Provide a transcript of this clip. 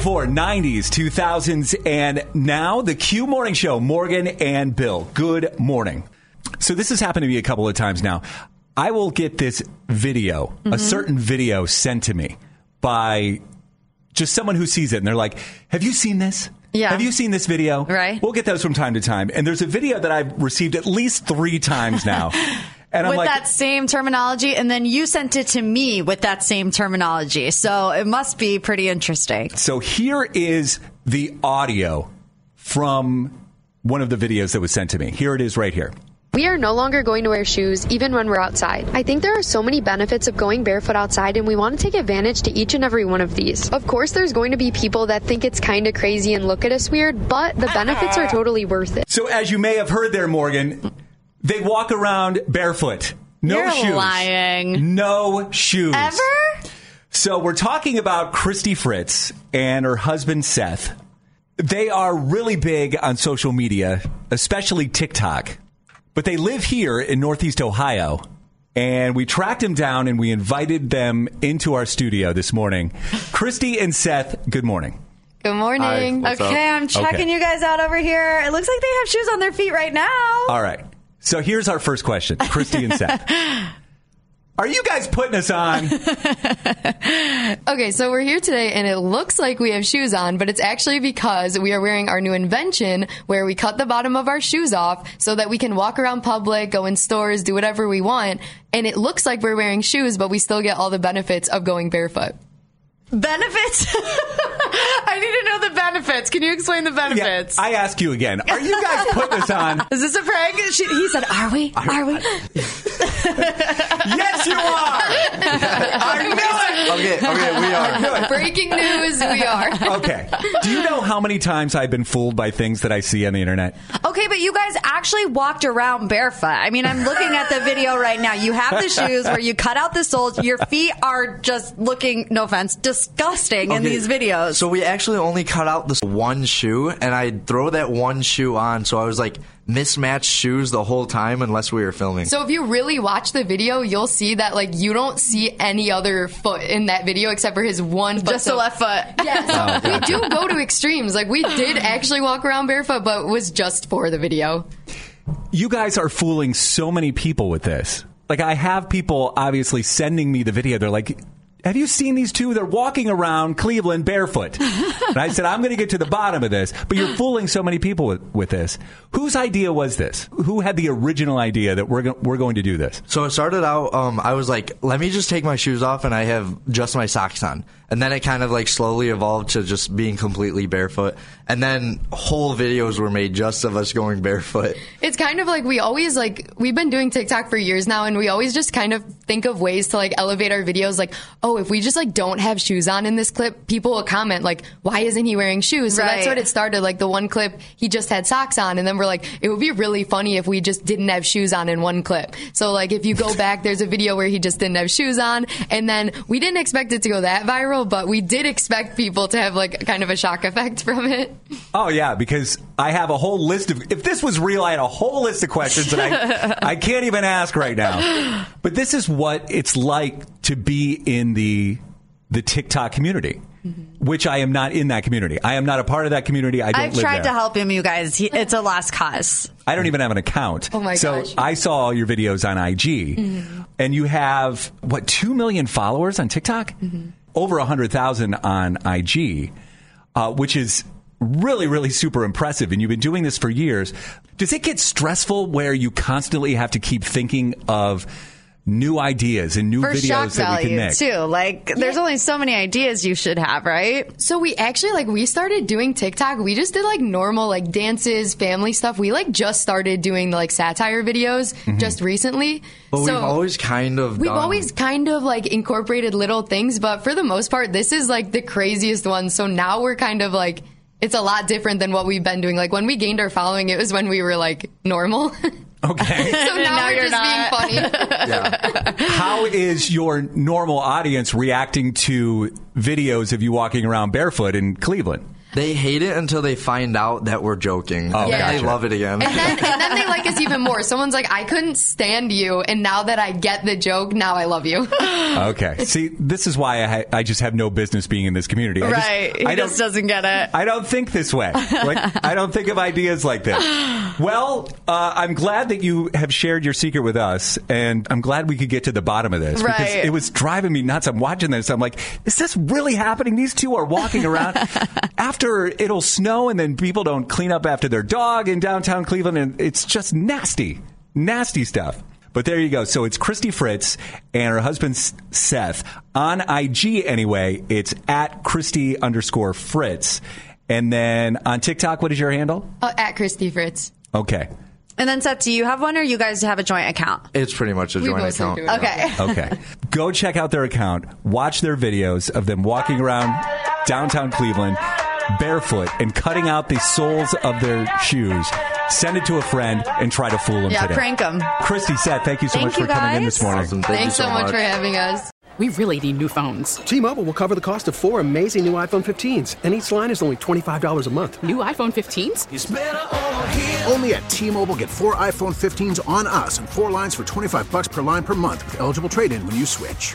Q104, 90s, 2000s, and now the Q Morning Show, Morgan and Bill. Good morning. So this has happened to me a couple of times now. I will get this video, a mm-hmm. certain video sent to me by just someone who sees it and they're like, Have you seen this? Yeah. Have you seen this video? Right. We'll get those from time to time. And there's a video that I've received at least three times now. And I'm with like, that same terminology, and then you sent it to me with that same terminology. So it must be pretty interesting. So here is the audio from one of the videos that was sent to me. Here it is right here. We are no longer going to wear shoes even when we're outside. I think there are so many benefits of going barefoot outside and we want to take advantage to each and every one of these. Of course, there's going to be people that think it's kind of crazy and look at us weird, but the benefits are totally worth it. So as you may have heard there, Morgan, they walk around barefoot. No You're shoes. lying. No shoes. Ever? So we're talking about Christi Fritz and her husband Seth. They are really big on social media, especially TikTok. But they live here in Northeast Ohio. And we tracked them down and we invited them into our studio this morning. Christi and Seth, good morning. Good morning. Okay, I'm checking Okay. you guys out over here. It looks like they have shoes on their feet right now. All right. So here's our first question, Christi and Seth. Are you guys putting us on? Okay, so we're here today and it looks like we have shoes on, but it's actually because we are wearing our new invention where we cut the bottom of our shoes off so that we can walk around public, go in stores, do whatever we want. And it looks like we're wearing shoes, but we still get all the benefits of going barefoot. Benefits? I need to know the benefits. Can you explain the Yeah, benefits? I ask you again. Are you guys putting this on? Is this a prank? She, he said, "Are we? Are we?" Yes, you are. I knew it. Okay, okay, we are. Breaking news, we are. Okay. Do you know how many times I've been fooled by things that I see on the internet? Okay, but you guys actually walked around barefoot. I mean, I'm looking at the video right now. You have the shoes where you cut out the soles. Your feet are just looking, no offense, disgusting in these videos. So we actually only cut out this one shoe, and I throw that one shoe on. So I was like mismatched shoes the whole time, unless we were filming. So if you really watch the video, you'll see that like you don't see any other foot in that video except for his one foot. just the left foot. Yes, oh, we do go to extremes. Like we did actually walk around barefoot, but it was just for the video. You guys are fooling so many people with this. Like, I have people obviously sending me the video. They're like, have you seen these two? They're walking around Cleveland barefoot. and I said, I'm going to get to the bottom of this, but you're fooling so many people with, with this. Whose idea was this? Who had the original idea that we're, go- we're going to do this? So it started out. Um, I was like, let me just take my shoes off, and I have just my socks on. And then it kind of like slowly evolved to just being completely barefoot. And then whole videos were made just of us going barefoot. It's kind of like we always like we've been doing TikTok for years now and we always just kind of think of ways to like elevate our videos like, oh, Oh, if we just like don't have shoes on in this clip, people will comment like, why isn't he wearing shoes? So that's what it started. Like the one clip, he just had socks on and then we're like, it would be really funny if we just didn't have shoes on in one clip. So like if you go back, there's a video where he just didn't have shoes on and then we didn't expect it to go that viral, but we did expect people to have like kind of a shock effect from it. Oh yeah, because I have a whole list of. If this was real, I had a whole list of questions that I I can't even ask right now. But this is what it's like to be in the the the TikTok community. which I am not in that community. I am not a part of that community. I don't I've live tried there. to help him, you guys. He, it's a lost cause. I don't even have an account. Oh my so gosh. I saw all your videos on IG, Mm-hmm. and you have what two million followers on TikTok, Mm-hmm. over a hundred thousand on IG, uh, which is really really super impressive. And you've been doing this for years. Does it get stressful where you constantly have to keep thinking of new ideas and new For shock videos that we can make? too. Like, there's only so many ideas you should have, right? So we actually like we started doing TikTok. We just did like normal like dances, family stuff. We like just started doing like satire videos mm-hmm. just recently. But so we've always kind of we've done- always kind of like incorporated little things, but for the most part, this is like the craziest one. So now we're kind of like it's a lot different than what we've been doing. Like when we gained our following, it was when we were like normal. so Okay. now, now we're you're just not. being funny. How is your normal audience reacting to videos of you walking around barefoot in Cleveland? They hate it until they find out that we're joking. Oh, and then gotcha. they love it again. And then, and then they like us even more. Someone's like, I couldn't stand you, and now that I get the joke, now I love you. Okay. See, this is why I, ha- I just have no business being in this community. I right. Just, he I just doesn't get it. I don't think this way. Like, I don't think of ideas like this. Well, uh, I'm glad that you have shared your secret with us, and I'm glad we could get to the bottom of this because it was driving me nuts. I'm watching this. I'm like, is this really happening? These two are walking around after it'll snow, and then people don't clean up after their dog in downtown Cleveland, and it's just nasty, nasty stuff. But there you go. So it's Christi Fritz and her husband Seth on IG. Anyway, it's at Christi underscore Fritz, and then on TikTok, what is your handle? Uh, at Christi Fritz. Okay. And then, Seth, do you have one or you guys have a joint account? it's pretty much a We joint account. Okay. Okay. Go check out their account. Watch their videos of them walking around downtown Cleveland barefoot and cutting out the soles of their shoes. Send it to a friend and try to fool them Yeah, today. them, Christi, Seth, thank you so Thank much you, for coming in this morning. Awesome. Thank Thanks you so much for having us. We really need new phones. T-Mobile will cover the cost of four amazing new iPhone 15s, and each line is only $25 a month. New iPhone 15s? Only at T-Mobile get four iPhone 15s on us and four lines for 25 bucks per line per month with eligible trade-in when you switch.